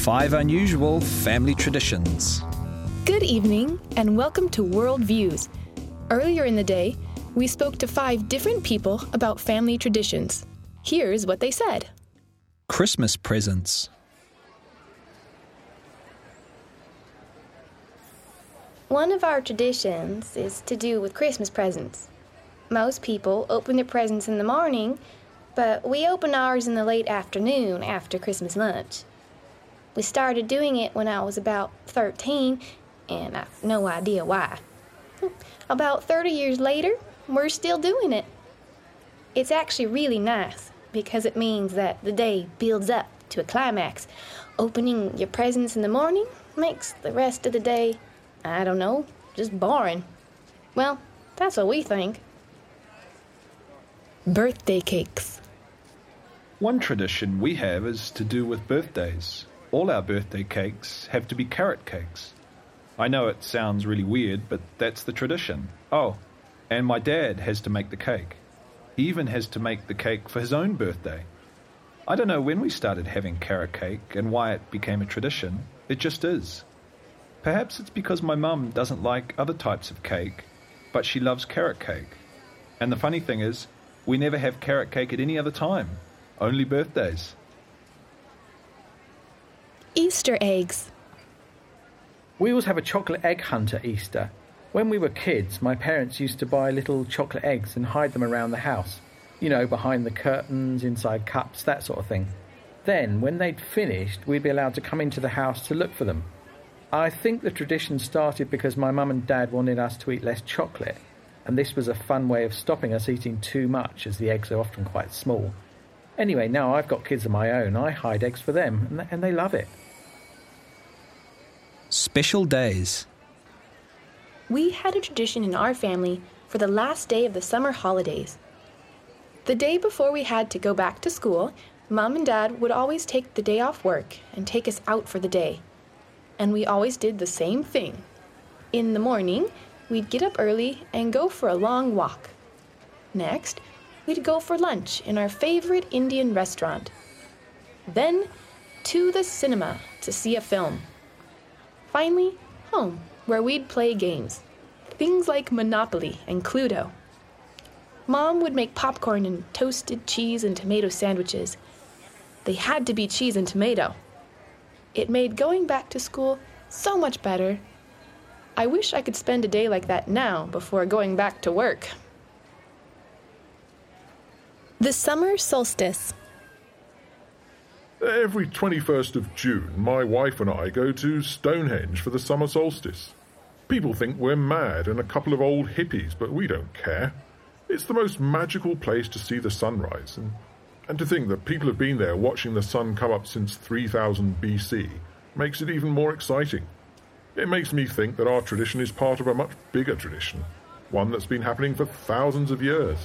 Five unusual family traditions. Good evening, and welcome to World Views. Earlier in the day, we spoke to five different people about family traditions. Here's what they said Christmas presents. One of our traditions is to do with Christmas presents. Most people open their presents in the morning, but we open ours in the late afternoon after Christmas lunch. We started doing it when I was about 13, and I've no idea why. About 30 years later, we're still doing it. It's actually really nice because it means that the day builds up to a climax. Opening your presents in the morning makes the rest of the day I don't know, just boring. Well, that's what we think. Birthday cakes. One tradition we have is to do with birthdays. All our birthday cakes have to be carrot cakes. I know it sounds really weird, but that's the tradition. Oh, and my dad has to make the cake. He even has to make the cake for his own birthday. I don't know when we started having carrot cake and why it became a tradition. It just is. Perhaps it's because my mum doesn't like other types of cake, but she loves carrot cake. And the funny thing is, we never have carrot cake at any other time, only birthdays. Easter eggs. We always have a chocolate egg hunt at Easter. When we were kids, my parents used to buy little chocolate eggs and hide them around the house. You know, behind the curtains, inside cups, that sort of thing. Then, when they'd finished, we'd be allowed to come into the house to look for them. I think the tradition started because my mum and dad wanted us to eat less chocolate, and this was a fun way of stopping us eating too much as the eggs are often quite small. Anyway, now I've got kids of my own, I hide eggs for them, and they love it. Special days. We had a tradition in our family for the last day of the summer holidays. The day before we had to go back to school, Mom and Dad would always take the day off work and take us out for the day and we always did the same thing. In the morning, we'd get up early and go for a long walk. Next, we'd go for lunch in our favorite Indian restaurant. Then, to the cinema to see a film. Finally, home, where we'd play games. Things like Monopoly and Cluedo. Mom would make popcorn and toasted cheese and tomato sandwiches. They had to be cheese and tomato. It made going back to school so much better. I wish I could spend a day like that now before going back to work. The summer solstice. Every 21st of June, my wife and I go to Stonehenge for the summer solstice. People think we're mad and a couple of old hippies, but we don't care. It's the most magical place to see the sunrise, and and to think that people have been there watching the sun come up since 3000 BC makes it even more exciting. It makes me think that our tradition is part of a much bigger tradition, one that's been happening for thousands of years.